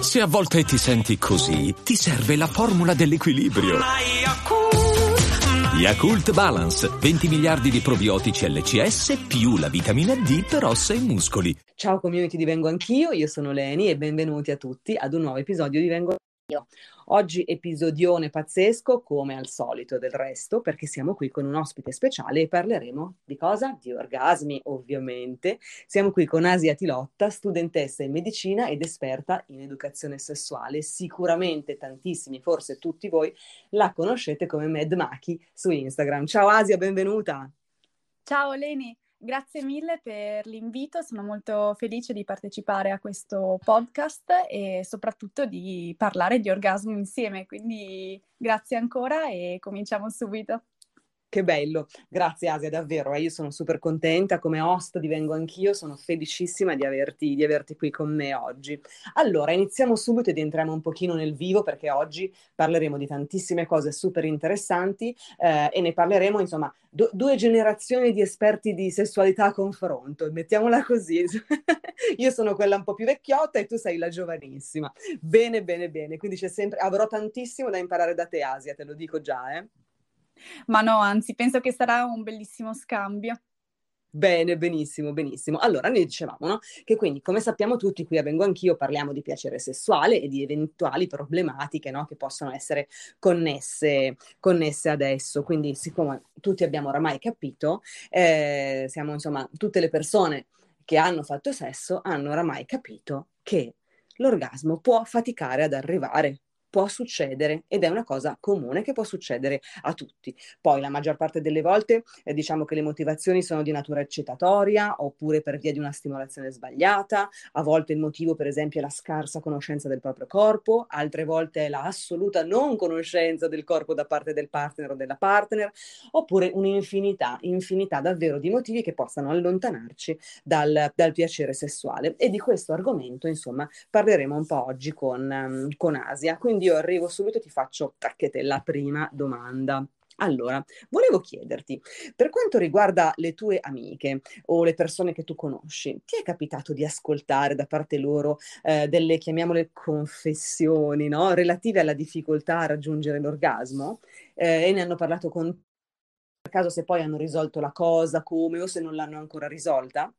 Se a volte ti senti così, ti serve la formula dell'equilibrio. Yakult Balance, 20 miliardi di probiotici LCS più la vitamina D per ossa e muscoli. Ciao community di Vengo Anch'io, io sono Leni e benvenuti a tutti ad un nuovo episodio di Vengo. Oggi episodione pazzesco, come al solito del resto, perché siamo qui con un ospite speciale e parleremo di cosa? Di orgasmi, ovviamente. Siamo qui con Asia Tilotta, studentessa in medicina ed esperta in educazione sessuale. Sicuramente tantissimi, forse tutti voi, la conoscete come Mad Maki su Instagram. Ciao Asia, benvenuta! Ciao Leni! Grazie mille per l'invito, sono molto felice di partecipare a questo podcast e soprattutto di parlare di orgasmo insieme, quindi grazie ancora e cominciamo subito. Che bello, grazie Asia, davvero. Eh? Io sono super contenta, come host divengo anch'io, sono felicissima di averti, di averti, qui con me oggi. Allora, iniziamo subito ed entriamo un pochino nel vivo perché oggi parleremo di tantissime cose super interessanti eh, e ne parleremo, insomma, do, due generazioni di esperti di sessualità a confronto, mettiamola così. Io sono quella un po' più vecchiotta e tu sei la giovanissima. Bene, bene, bene. Quindi c'è sempre, avrò tantissimo da imparare da te Asia, te lo dico già, eh. Ma no, anzi, penso che sarà un bellissimo scambio. Bene, benissimo, benissimo. Allora, noi dicevamo, no? Che quindi, come sappiamo tutti, qui a Vengo Anch'io parliamo di piacere sessuale e di eventuali problematiche, no? Che possono essere connesse, connesse adesso. Quindi, siccome tutti abbiamo oramai capito, eh, siamo, insomma, tutte le persone che hanno fatto sesso hanno oramai capito che l'orgasmo può faticare ad arrivare può succedere ed è una cosa comune che può succedere a tutti. Poi la maggior parte delle volte eh, diciamo che le motivazioni sono di natura eccitatoria oppure per via di una stimolazione sbagliata, a volte il motivo per esempio è la scarsa conoscenza del proprio corpo, altre volte è la non conoscenza del corpo da parte del partner o della partner, oppure un'infinità, infinità davvero di motivi che possano allontanarci dal, dal piacere sessuale. E di questo argomento insomma parleremo un po' oggi con, um, con Asia. Quindi io arrivo subito e ti faccio tacchete la prima domanda. Allora, volevo chiederti, per quanto riguarda le tue amiche o le persone che tu conosci, ti è capitato di ascoltare da parte loro eh, delle, chiamiamole, confessioni, no? relative alla difficoltà a raggiungere l'orgasmo? Eh, e ne hanno parlato con te? Per caso se poi hanno risolto la cosa, come o se non l'hanno ancora risolta?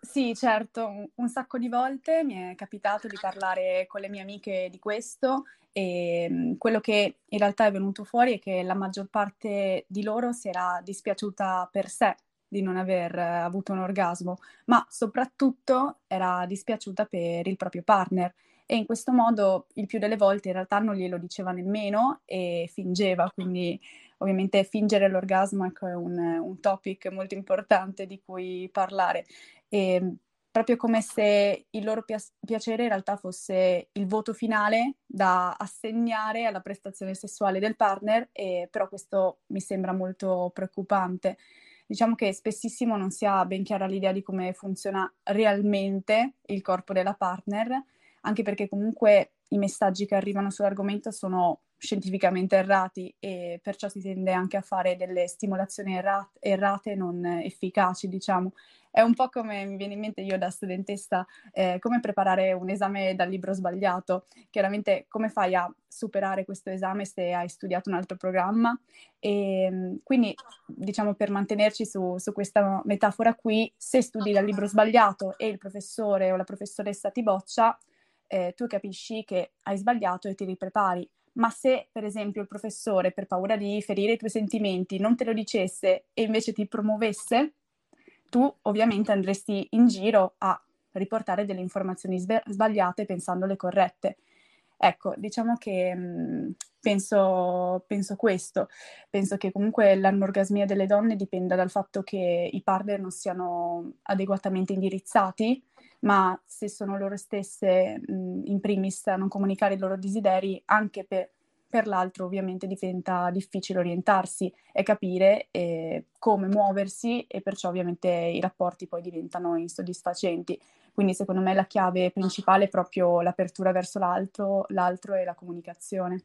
Sì, certo, un sacco di volte mi è capitato di parlare con le mie amiche di questo e mm, quello che in realtà è venuto fuori è che la maggior parte di loro si era dispiaciuta per sé di non aver eh, avuto un orgasmo, ma soprattutto era dispiaciuta per il proprio partner e in questo modo il più delle volte in realtà non glielo diceva nemmeno e fingeva, quindi ovviamente fingere l'orgasmo ecco, è un, un topic molto importante di cui parlare e proprio come se il loro pia- piacere in realtà fosse il voto finale da assegnare alla prestazione sessuale del partner, e, però questo mi sembra molto preoccupante. Diciamo che spessissimo non si ha ben chiara l'idea di come funziona realmente il corpo della partner, anche perché comunque i messaggi che arrivano sull'argomento sono scientificamente errati e perciò si tende anche a fare delle stimolazioni errate, errate non efficaci, diciamo. È un po' come mi viene in mente io da studentessa, eh, come preparare un esame dal libro sbagliato. Chiaramente come fai a superare questo esame se hai studiato un altro programma? E quindi, diciamo, per mantenerci su, su questa metafora qui, se studi dal libro sbagliato e il professore o la professoressa ti boccia, eh, tu capisci che hai sbagliato e ti riprepari. Ma se, per esempio, il professore, per paura di ferire i tuoi sentimenti, non te lo dicesse e invece ti promuovesse, tu ovviamente andresti in giro a riportare delle informazioni sbagliate pensandole corrette. Ecco, diciamo che mh, mm, penso, penso, questo. Penso che comunque l'anorgasmia delle donne dipenda dal fatto che i partner non siano adeguatamente indirizzati, ma se sono loro stesse mh, in primis a non comunicare i loro desideri, anche per per l'altro ovviamente diventa difficile orientarsi e capire eh, come muoversi e perciò ovviamente i rapporti poi diventano insoddisfacenti. Quindi secondo me la chiave principale è proprio l'apertura verso l'altro, l'altro e la comunicazione.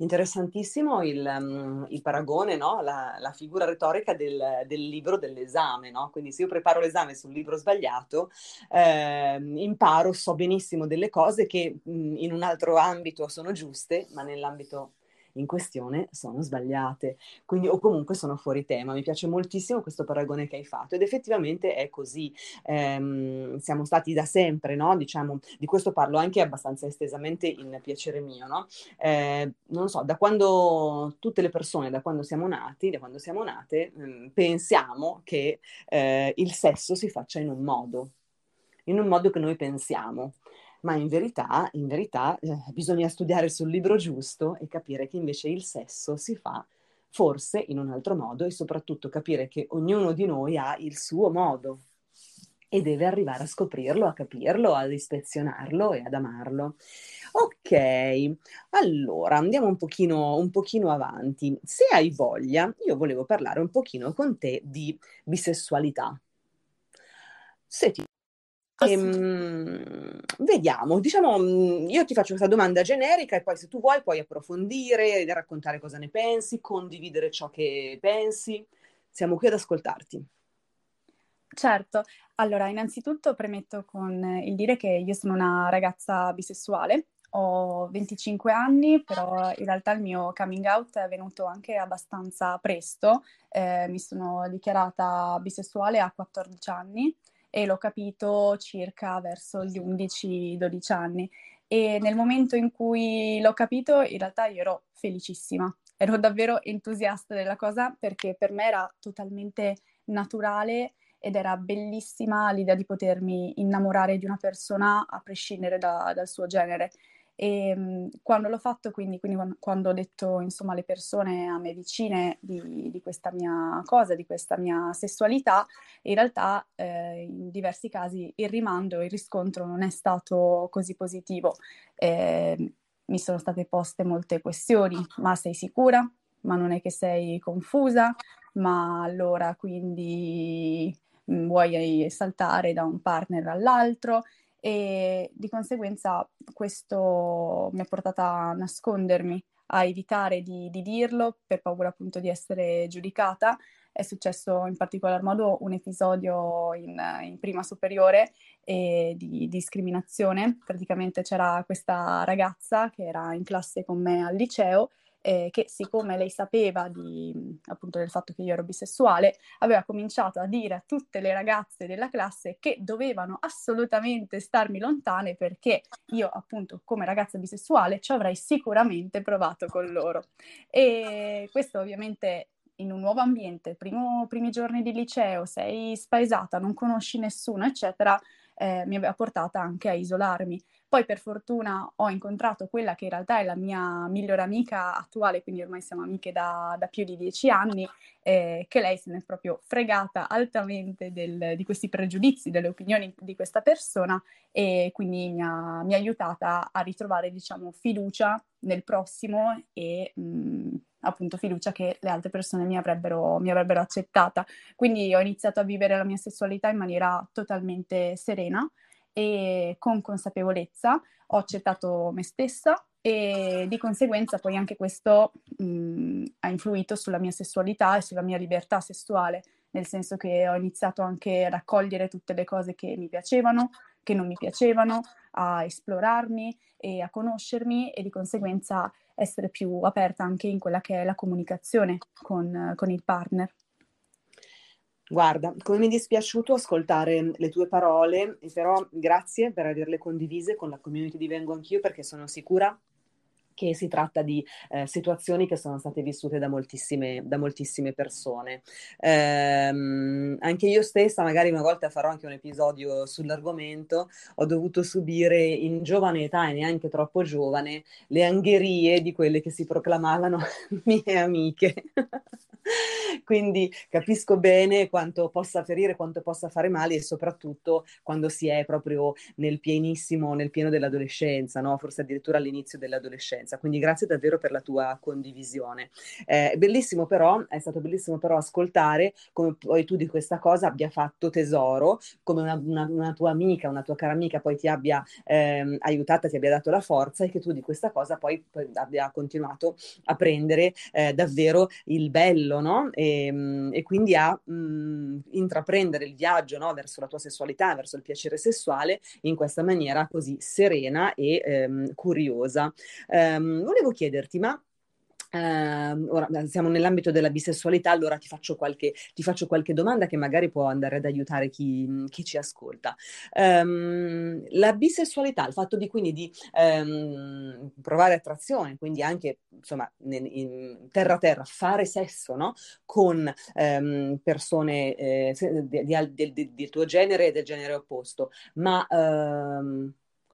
Interessantissimo il, um, il paragone, no? la, la, figura retorica del, del libro dell'esame. No? Quindi se io preparo l'esame sul libro sbagliato, eh, imparo, so benissimo delle cose che mh, in un altro ambito sono giuste, ma nell'ambito in questione sono sbagliate, quindi o comunque sono fuori tema. Mi piace moltissimo questo paragone che hai fatto ed effettivamente è così. Ehm, siamo stati da sempre, no? Diciamo, di questo parlo anche abbastanza estesamente in piacere mio, no? Eh, non so, da quando tutte le persone, da quando siamo nati, da quando siamo nate, mh, mm, pensiamo che eh, il sesso si faccia in un modo, in un modo che noi pensiamo ma in verità, in verità eh, bisogna studiare sul libro giusto e capire che invece il sesso si fa forse in un altro modo e soprattutto capire che ognuno di noi ha il suo modo e deve arrivare a scoprirlo, a capirlo, ad ispezionarlo e ad amarlo. Ok, allora andiamo un pochino, un pochino avanti. Se hai voglia, io volevo parlare un pochino con te di bisessualità. Se ti Ehm, vediamo, diciamo, mm, io ti faccio questa domanda generica e poi se tu vuoi puoi approfondire, raccontare cosa ne pensi, condividere ciò che pensi. Siamo qui ad ascoltarti. Certo, allora innanzitutto premetto con il dire che io sono una ragazza bisessuale, ho 25 anni, però in realtà il mio coming out è venuto anche abbastanza presto, eh, mi sono dichiarata bisessuale a 14 anni e l'ho capito circa verso gli 11-12 anni. E nel momento in cui l'ho capito, in realtà io ero felicissima, ero davvero entusiasta della cosa perché per me era totalmente naturale ed era bellissima l'idea di potermi innamorare di una persona a prescindere da, dal suo genere. E ehm, quando l'ho fatto, quindi, quindi quando, ho detto insomma alle persone a me vicine di, di, questa mia cosa, di questa mia sessualità, in realtà eh, in diversi casi il rimando, il riscontro non è stato così positivo. Eh, mi sono state poste molte questioni, ma sei sicura? Ma non è che sei confusa? Ma allora quindi mm, vuoi saltare da un partner all'altro? E di conseguenza questo mi ha portata a nascondermi, a evitare di, di dirlo per paura appunto di essere giudicata. È successo in particolar modo un episodio in, in prima superiore eh, di, discriminazione. Praticamente c'era questa ragazza che era in classe con me al liceo eh, che siccome lei sapeva di, appunto del fatto che io ero bisessuale, aveva cominciato a dire a tutte le ragazze della classe che dovevano assolutamente starmi lontane perché io appunto come ragazza bisessuale ci avrei sicuramente provato con loro. E questo ovviamente in un nuovo ambiente, primo, primi giorni di liceo, sei spaesata, non conosci nessuno, eccetera, eh, mi aveva portata anche a isolarmi. Poi per fortuna ho incontrato quella che in realtà è la mia migliore amica attuale, quindi ormai siamo amiche da, da più di dieci anni, eh, che lei se ne è proprio fregata altamente del, di questi pregiudizi, delle opinioni di questa persona e quindi mi ha, mi ha aiutata a ritrovare diciamo fiducia nel prossimo e mh, appunto fiducia che le altre persone mi avrebbero, mi avrebbero accettata. Quindi ho iniziato a vivere la mia sessualità in maniera totalmente serena e con consapevolezza ho accettato me stessa e di conseguenza poi anche questo mh, ha influito sulla mia sessualità e sulla mia libertà sessuale, nel senso che ho iniziato anche a raccogliere tutte le cose che mi piacevano, che non mi piacevano, a esplorarmi e a conoscermi e di conseguenza essere più aperta anche in quella che è la comunicazione con, con il partner. Guarda, come mi è dispiaciuto ascoltare le tue parole, però grazie per averle condivise con la community di Vengo Anch'io perché sono sicura che si tratta di eh, situazioni che sono state vissute da moltissime, da moltissime persone. Ehm, anche io stessa, magari una volta farò anche un episodio sull'argomento, ho dovuto subire in giovane età e neanche troppo giovane le angherie di quelle che si proclamavano mie amiche. Quindi capisco bene quanto possa ferire, quanto possa fare male e soprattutto quando si è proprio nel pienissimo, nel pieno dell'adolescenza, no? forse addirittura all'inizio dell'adolescenza esperienza, quindi grazie davvero per la tua condivisione. Eh, bellissimo però, è stato bellissimo però ascoltare come poi tu di questa cosa abbia fatto tesoro, come una, una, una tua amica, una tua cara amica poi ti abbia ehm, aiutata, ti abbia dato la forza e che tu di questa cosa poi, poi abbia continuato a prendere eh, davvero il bello, no? E, mm, e quindi a mh, mm, intraprendere il viaggio no? verso la tua sessualità, verso il piacere sessuale in questa maniera così serena e ehm, curiosa. Um, volevo chiederti, ma Uh, ora siamo nell'ambito della bisessualità, allora ti faccio, qualche, ti faccio qualche domanda che magari può andare ad aiutare chi, chi ci ascolta. Um, la bisessualità, il fatto di quindi di um, provare attrazione, quindi anche insomma in, in terra terra, fare sesso no? con persone eh, del tuo genere e del genere opposto, ma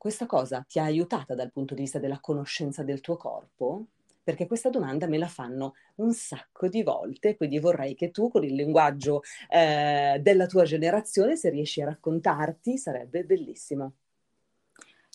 Questa cosa ti ha aiutata dal punto di vista della conoscenza del tuo corpo? Perché questa domanda me la fanno un sacco di volte, quindi vorrei che tu con il linguaggio eh, della tua generazione, se riesci a raccontarti, sarebbe bellissimo.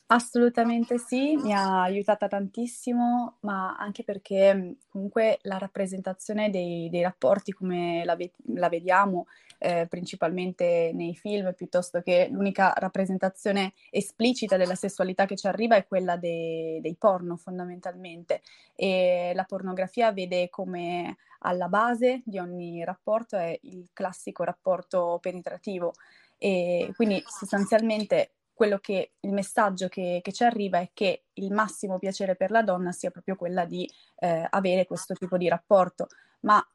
Assolutamente sì, mi ha aiutata tantissimo, ma anche perché comunque la rappresentazione dei, dei rapporti come la, ve- la vediamo eh, principalmente nei film, piuttosto che l'unica rappresentazione esplicita della sessualità che ci arriva è quella de- dei porno fondamentalmente. E la pornografia vede come alla base di ogni rapporto è il classico rapporto penetrativo. E quindi sostanzialmente quello che il messaggio che, che, ci arriva è che il massimo piacere per la donna sia proprio quella di eh, avere questo tipo di rapporto, ma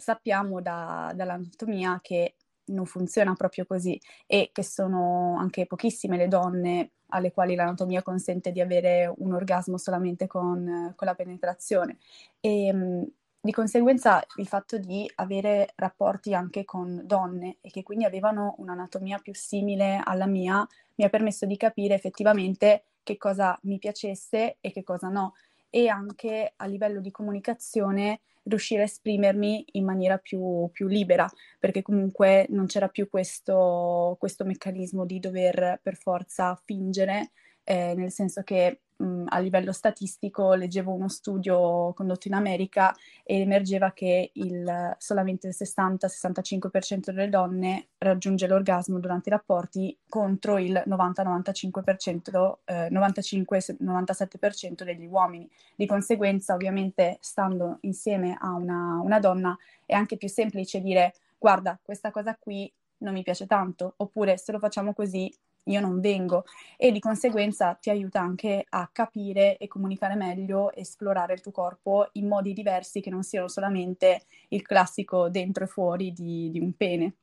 sappiamo da, dall'anatomia che non funziona proprio così e che sono anche pochissime le donne alle quali l'anatomia consente di avere un orgasmo solamente con, con la penetrazione. E, di conseguenza il fatto di avere rapporti anche con donne e che quindi avevano un'anatomia più simile alla mia mi ha permesso di capire effettivamente che cosa mi piacesse e che cosa no e anche a livello di comunicazione riuscire a esprimermi in maniera più, più libera, perché comunque non c'era più questo, questo meccanismo di dover per forza fingere, eh, nel senso che mh, a livello statistico leggevo uno studio condotto in America e emergeva che il, solamente il 60-65% delle donne raggiunge l'orgasmo durante i rapporti contro il 90-95%, eh, 95-97% degli uomini. Di conseguenza, ovviamente, stando insieme a una, una donna è anche più semplice dire guarda, questa cosa qui non mi piace tanto, oppure se lo facciamo così io non vengo e di conseguenza ti aiuta anche a capire e comunicare meglio, esplorare il tuo corpo in modi diversi che non siano solamente il classico dentro e fuori di, di un pene.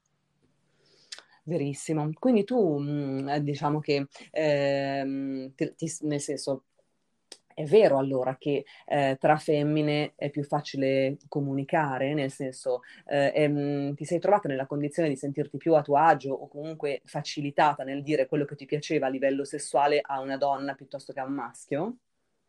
Verissimo. Quindi tu mm, diciamo che ehm, ti, ti, nel senso è vero allora che eh, tra femmine è più facile comunicare, nel senso eh, ehm, ti sei trovata nella condizione di sentirti più a tuo agio o comunque facilitata nel dire quello che ti piaceva a livello sessuale a una donna piuttosto che a un maschio?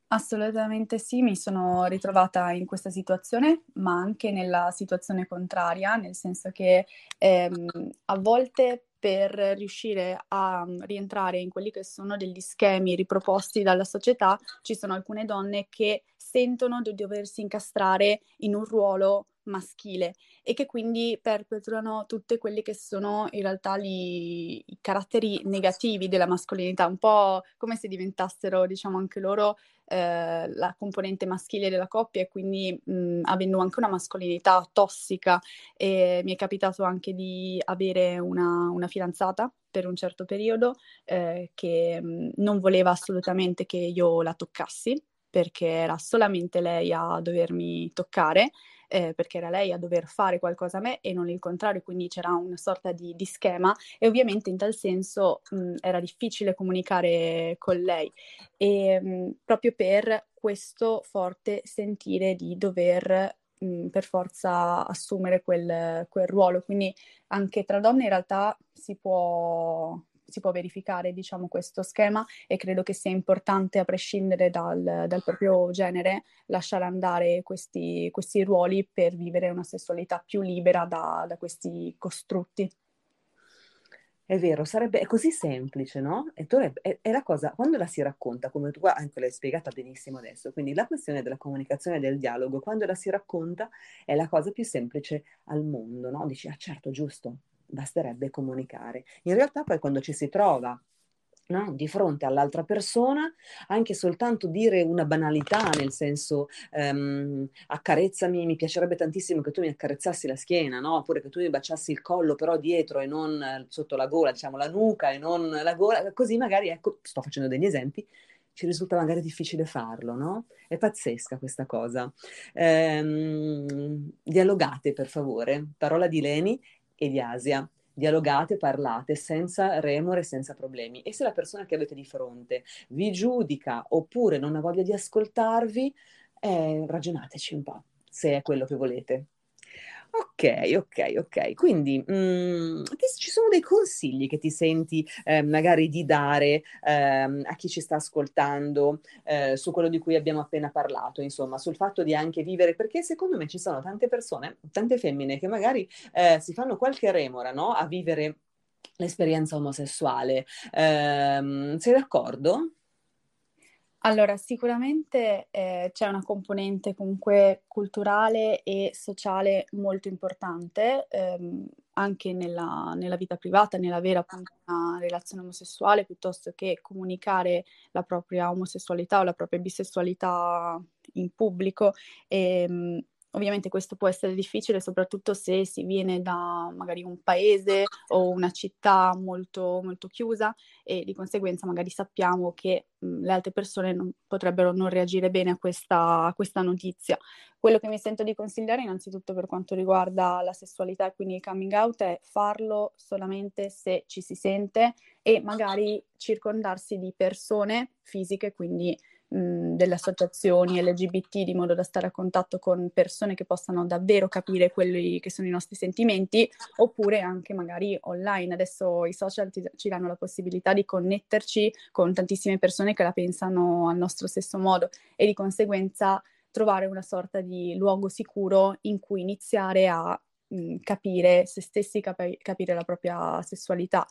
Assolutamente sì, mi sono ritrovata in questa situazione, ma anche nella situazione contraria, nel senso che ehm, a volte per riuscire a mm, rientrare in quelli che sono degli schemi riproposti dalla società, ci sono alcune donne che sentono di doversi incastrare in un ruolo maschile e che quindi perpetuano tutte quelli che sono in realtà gli, i caratteri negativi della mascolinità, un po' come se diventassero, diciamo, anche loro eh, la componente maschile della coppia e quindi mh, avendo anche una mascolinità tossica. E mi è capitato anche di avere una, una fidanzata per un certo periodo eh, che mh, non voleva assolutamente che io la toccassi perché era solamente lei a dovermi toccare eh, perché era lei a dover fare qualcosa a me e non il contrario, quindi c'era una sorta di, di schema e ovviamente in tal senso mh, era difficile comunicare con lei e mh, proprio per questo forte sentire di dover mh, per forza assumere quel, quel ruolo. Quindi anche tra donne in realtà si può, si può verificare diciamo, questo schema e credo che sia importante, a prescindere dal, dal proprio genere, lasciare andare questi, questi, ruoli per vivere una sessualità più libera da, da questi costrutti. È vero, sarebbe, è così semplice, no? E dovrebbe, è, è, la cosa, quando la si racconta, come tu anche l'hai spiegata benissimo adesso, quindi la questione della comunicazione e del dialogo, quando la si racconta è la cosa più semplice al mondo, no? Dici, ah certo, giusto, basterebbe comunicare. In realtà poi quando ci si trova No? di fronte all'altra persona, anche soltanto dire una banalità, nel senso um, accarezzami, mi piacerebbe tantissimo che tu mi accarezzassi la schiena, no? oppure che tu mi baciassi il collo però dietro e non sotto la gola, diciamo la nuca e non la gola, così magari, ecco, sto facendo degli esempi, ci risulta magari difficile farlo, no? È pazzesca questa cosa. Ehm, dialogate per favore, parola di Leni e di Asia dialogate, parlate senza remore, senza problemi. E se la persona che avete di fronte vi giudica oppure non ha voglia di ascoltarvi, eh, ragionateci un po' se è quello che volete. Ok, ok, ok. Quindi mh, mm, ci sono dei consigli che ti senti eh, magari di dare eh, a chi ci sta ascoltando eh, su quello di cui abbiamo appena parlato, insomma, sul fatto di anche vivere, perché secondo me ci sono tante persone, tante femmine che magari eh, si fanno qualche remora no? a vivere l'esperienza omosessuale. Ehm, sei d'accordo? Allora, sicuramente eh, c'è una componente comunque culturale e sociale molto importante, ehm, anche nella, nella, vita privata, nella vera appunto una relazione omosessuale, piuttosto che comunicare la propria omosessualità o la propria bisessualità in pubblico. Ehm, Ovviamente questo può essere difficile soprattutto se si viene da magari un paese o una città molto, molto chiusa e di conseguenza magari sappiamo che mh, le altre persone non, potrebbero non reagire bene a questa, a questa, notizia. Quello che mi sento di consigliare innanzitutto per quanto riguarda la sessualità e quindi il coming out è farlo solamente se ci si sente e magari circondarsi di persone fisiche, quindi mh, delle associazioni LGBT di modo da stare a contatto con persone che possano davvero capire quelli che sono i nostri sentimenti, oppure anche magari online. Adesso i social ti, ci danno la possibilità di connetterci con tantissime persone che la pensano al nostro stesso modo e di conseguenza trovare una sorta di luogo sicuro in cui iniziare a mh, capire se stessi, cap- capire la propria sessualità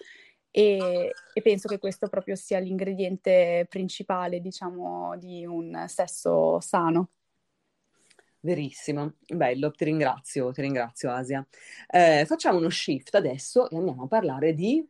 e, e, penso che questo proprio sia l'ingrediente principale, diciamo, di un sesso sano. Verissimo, bello, ti ringrazio, ti ringrazio Asia. Eh, facciamo uno shift adesso e andiamo a parlare di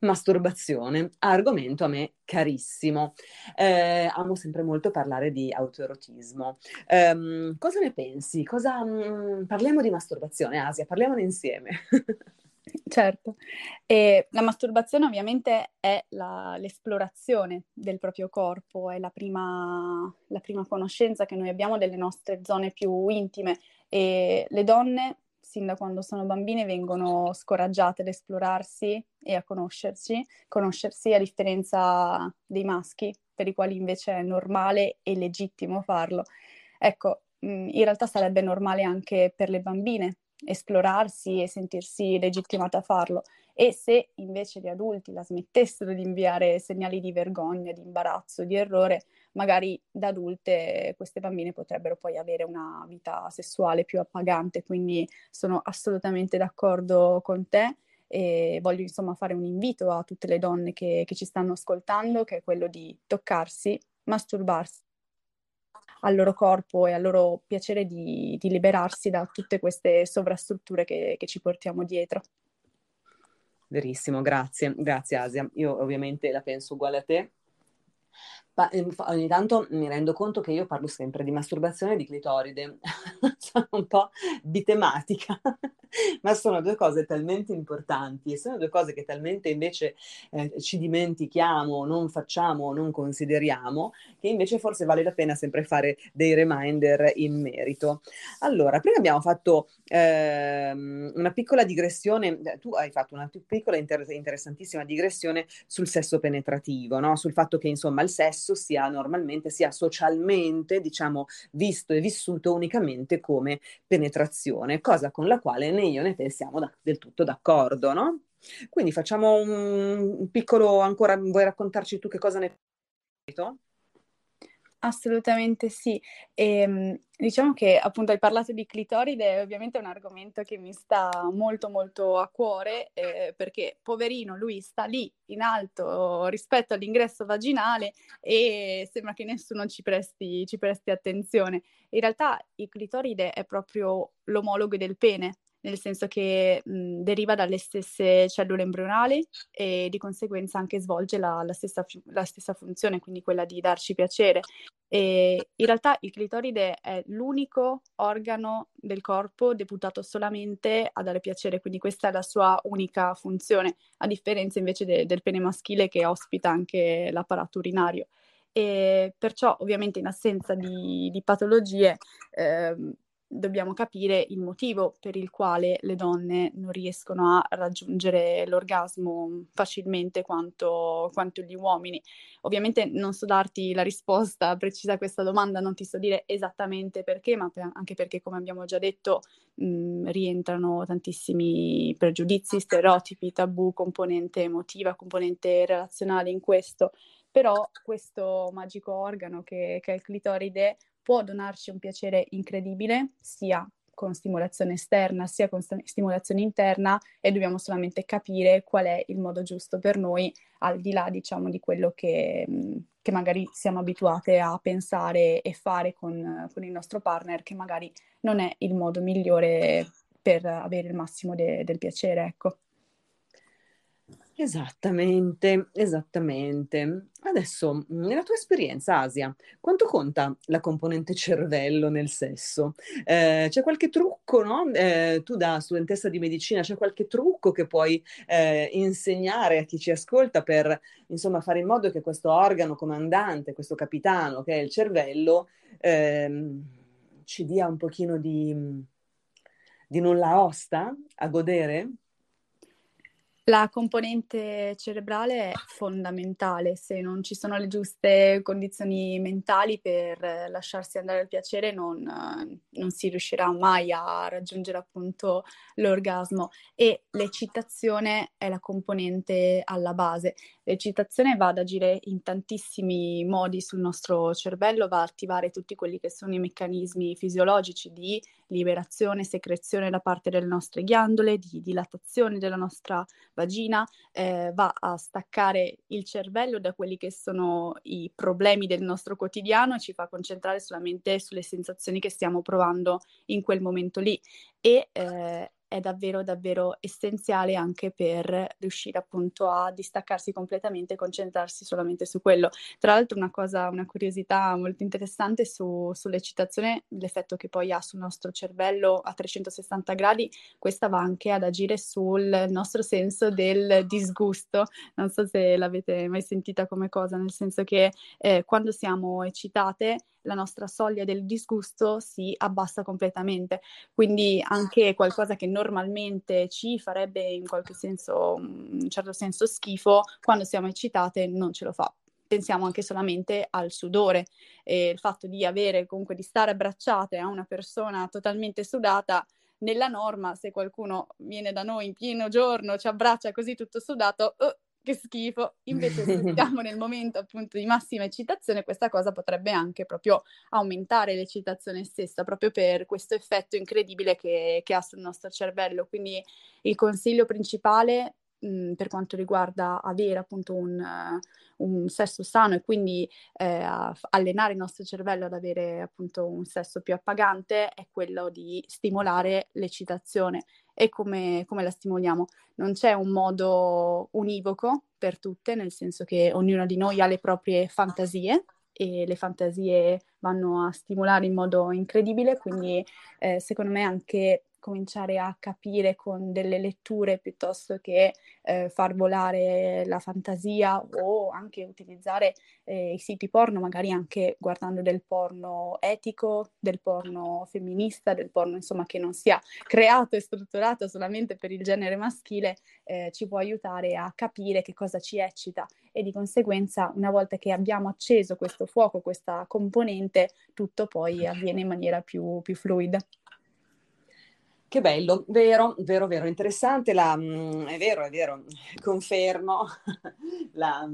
masturbazione, argomento a me carissimo. Eh, amo sempre molto parlare di autoerotismo. Eh, cosa ne pensi? Cosa, mh, mm, parliamo di masturbazione, Asia, parliamone insieme. Certo, e la masturbazione ovviamente è la, l'esplorazione del proprio corpo, è la prima, la prima conoscenza che noi abbiamo delle nostre zone più intime e le donne, sin da quando sono bambine, vengono scoraggiate ad esplorarsi e a conoscersi, conoscersi a differenza dei maschi, per i quali invece è normale e legittimo farlo. Ecco, in realtà sarebbe normale anche per le bambine esplorarsi e sentirsi legittimata a farlo. E se invece gli adulti la smettessero di inviare segnali di vergogna, di imbarazzo, di errore, magari da adulte queste bambine potrebbero poi avere una vita sessuale più appagante. Quindi sono assolutamente d'accordo con te e voglio insomma fare un invito a tutte le donne che, che ci stanno ascoltando, che è quello di toccarsi, masturbarsi al loro corpo e al loro piacere di, di liberarsi da tutte queste sovrastrutture che, che ci portiamo dietro. Verissimo, grazie, grazie Asia. Io ovviamente la penso uguale a te. Ma, ogni tanto mi rendo conto che io parlo sempre di masturbazione e di clitoride, sono un po' di tematica, ma sono due cose talmente importanti e sono due cose che talmente invece eh, ci dimentichiamo, non facciamo, non consideriamo, che invece forse vale la pena sempre fare dei reminder in merito. Allora, prima abbiamo fatto ehm, una piccola digressione, eh, tu hai fatto una piccola inter- interessantissima digressione sul sesso penetrativo, no? sul fatto che insomma il sesso sesso sia normalmente, sia socialmente, diciamo, visto e vissuto unicamente come penetrazione, cosa con la quale né io né te siamo da, del tutto d'accordo, no? Quindi facciamo un, un piccolo, ancora, vuoi raccontarci tu che cosa ne pensi? Assolutamente sì. E, ehm, diciamo che appunto hai parlato di clitoride, ovviamente è un argomento che mi sta molto molto a cuore eh, perché poverino lui sta lì in alto rispetto all'ingresso vaginale e sembra che nessuno ci presti, ci presti attenzione. In realtà il clitoride è proprio l'omologo del pene, nel senso che mh, deriva dalle stesse cellule embrionali e di conseguenza anche svolge la, la, stessa, la, stessa, funzione, quindi quella di darci piacere. E in realtà il clitoride è l'unico organo del corpo deputato solamente a dare piacere, quindi questa è la sua unica funzione, a differenza invece de, del pene maschile che ospita anche l'apparato urinario. E perciò ovviamente in assenza di, di patologie eh, dobbiamo capire il motivo per il quale le donne non riescono a raggiungere l'orgasmo facilmente quanto, quanto, gli uomini. Ovviamente non so darti la risposta precisa a questa domanda, non ti so dire esattamente perché, ma per, anche perché, come abbiamo già detto, mh, rientrano tantissimi pregiudizi, stereotipi, tabù, componente emotiva, componente relazionale in questo. Però questo magico organo che, che è il clitoride può donarci un piacere incredibile, sia con stimolazione esterna sia con st- stimolazione interna e dobbiamo solamente capire qual è il modo giusto per noi al di là diciamo di quello che, che magari siamo abituate a pensare e fare con, con, il nostro partner che magari non è il modo migliore per avere il massimo de- del piacere ecco. Esattamente, esattamente. Adesso, nella tua esperienza, Asia, quanto conta la componente cervello nel sesso? Eh, c'è qualche trucco, no? Eh, tu da studentessa di medicina, c'è qualche trucco che puoi eh, insegnare a chi ci ascolta per, insomma, fare in modo che questo organo comandante, questo capitano che è il cervello, ehm, ci dia un pochino di, di nulla osta a godere? La componente cerebrale è fondamentale, se non ci sono le giuste condizioni mentali per lasciarsi andare al piacere non, non si riuscirà mai a raggiungere appunto l'orgasmo e l'eccitazione è la componente alla base. L'eccitazione va ad agire in tantissimi modi sul nostro cervello, va a attivare tutti quelli che sono i meccanismi fisiologici di liberazione, secrezione da parte delle nostre ghiandole, di dilatazione della nostra vagina, eh, va a staccare il cervello da quelli che sono i problemi del nostro quotidiano e ci fa concentrare solamente sulle sensazioni che stiamo provando in quel momento lì. E eh, è davvero davvero essenziale anche per riuscire appunto a distaccarsi completamente e concentrarsi solamente su quello. Tra l'altro una cosa, una curiosità molto interessante su, sull'eccitazione, l'effetto che poi ha sul nostro cervello a 360 gradi, questa va anche ad agire sul nostro senso del disgusto. Non so se l'avete mai sentita come cosa, nel senso che eh, quando siamo eccitate la nostra soglia del disgusto si abbassa completamente. Quindi anche qualcosa che normalmente ci farebbe in qualche senso, in un certo senso schifo, quando siamo eccitate non ce lo fa pensiamo anche solamente al sudore e il fatto di avere comunque di stare abbracciate a una persona totalmente sudata nella norma se qualcuno viene da noi in pieno giorno ci abbraccia così tutto sudato uh, che schifo. Invece se siamo nel momento appunto di massima eccitazione, questa cosa potrebbe anche proprio aumentare l'eccitazione stessa, proprio per questo effetto incredibile che, che ha sul nostro cervello. Quindi il consiglio principale per quanto riguarda avere appunto un, uh, un sesso sano e quindi eh, allenare il nostro cervello ad avere appunto un sesso più appagante è quello di stimolare l'eccitazione. E come, come la stimoliamo? Non c'è un modo univoco per tutte, nel senso che ognuna di noi ha le proprie fantasie e le fantasie vanno a stimolare in modo incredibile, quindi eh, secondo me anche cominciare a capire con delle letture piuttosto che eh, far volare la fantasia o anche utilizzare eh, i siti porno, magari anche guardando del porno etico, del porno femminista, del porno insomma che non sia creato e strutturato solamente per il genere maschile, eh, ci può aiutare a capire che cosa ci eccita e di conseguenza una volta che abbiamo acceso questo fuoco, questa componente, tutto poi avviene in maniera più, più fluida. Che bello, vero, vero, vero, interessante, la, mm, è vero, è vero, confermo la,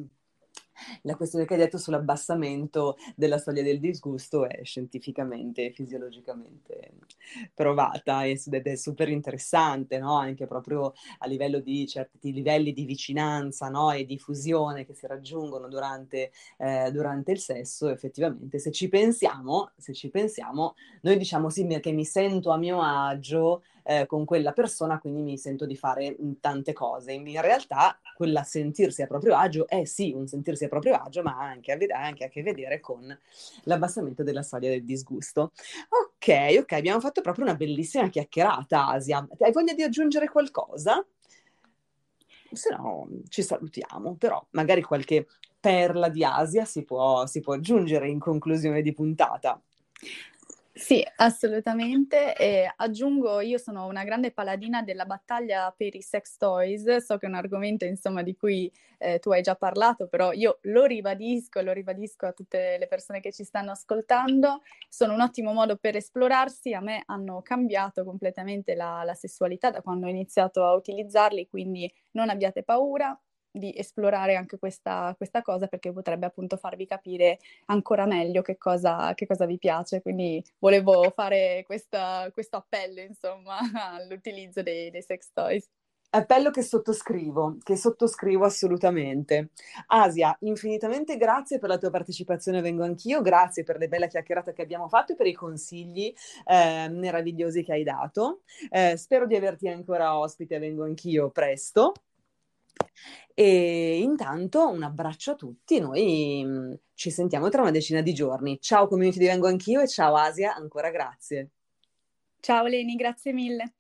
la questione che hai detto sull'abbassamento della soglia del disgusto è scientificamente e fisiologicamente provata ed è super interessante, no? anche proprio a livello di certi livelli di vicinanza no? e di fusione che si raggiungono durante, eh, durante, il sesso, effettivamente se ci pensiamo, se ci pensiamo, noi diciamo sì perché mi sento a mio agio eh, con quella persona, quindi mi sento di fare tante cose. In realtà quella sentirsi a proprio agio è sì un sentirsi a proprio agio, ma ha anche anche a che vedere con l'abbassamento della soglia del disgusto. Ok, ok, abbiamo fatto proprio una bellissima chiacchierata, Asia. Hai voglia di aggiungere qualcosa? Se no, ci salutiamo, però magari qualche perla di Asia si può, si può aggiungere in conclusione di puntata. Sì, assolutamente. E aggiungo, io sono una grande paladina della battaglia per i sex toys, so che è un argomento insomma di cui eh, tu hai già parlato, però io lo ribadisco, lo ribadisco a tutte le persone che ci stanno ascoltando, sono un ottimo modo per esplorarsi, a me hanno cambiato completamente la, la sessualità da quando ho iniziato a utilizzarli, quindi non abbiate paura, di esplorare anche questa, questa, cosa perché potrebbe appunto farvi capire ancora meglio che cosa, che cosa vi piace. Quindi volevo fare questa, questo appello, insomma, all'utilizzo dei, dei sex toys. Appello che sottoscrivo, che sottoscrivo assolutamente. Asia, infinitamente grazie per la tua partecipazione, vengo anch'io, grazie per le belle chiacchierate che abbiamo fatto e per i consigli eh, meravigliosi che hai dato. Eh, spero di averti ancora ospite, vengo anch'io presto. E intanto un abbraccio a tutti, noi mm, ci sentiamo tra una decina di giorni. Ciao community di Vengo Anch'io e ciao Asia, ancora grazie. Ciao Leni, grazie mille.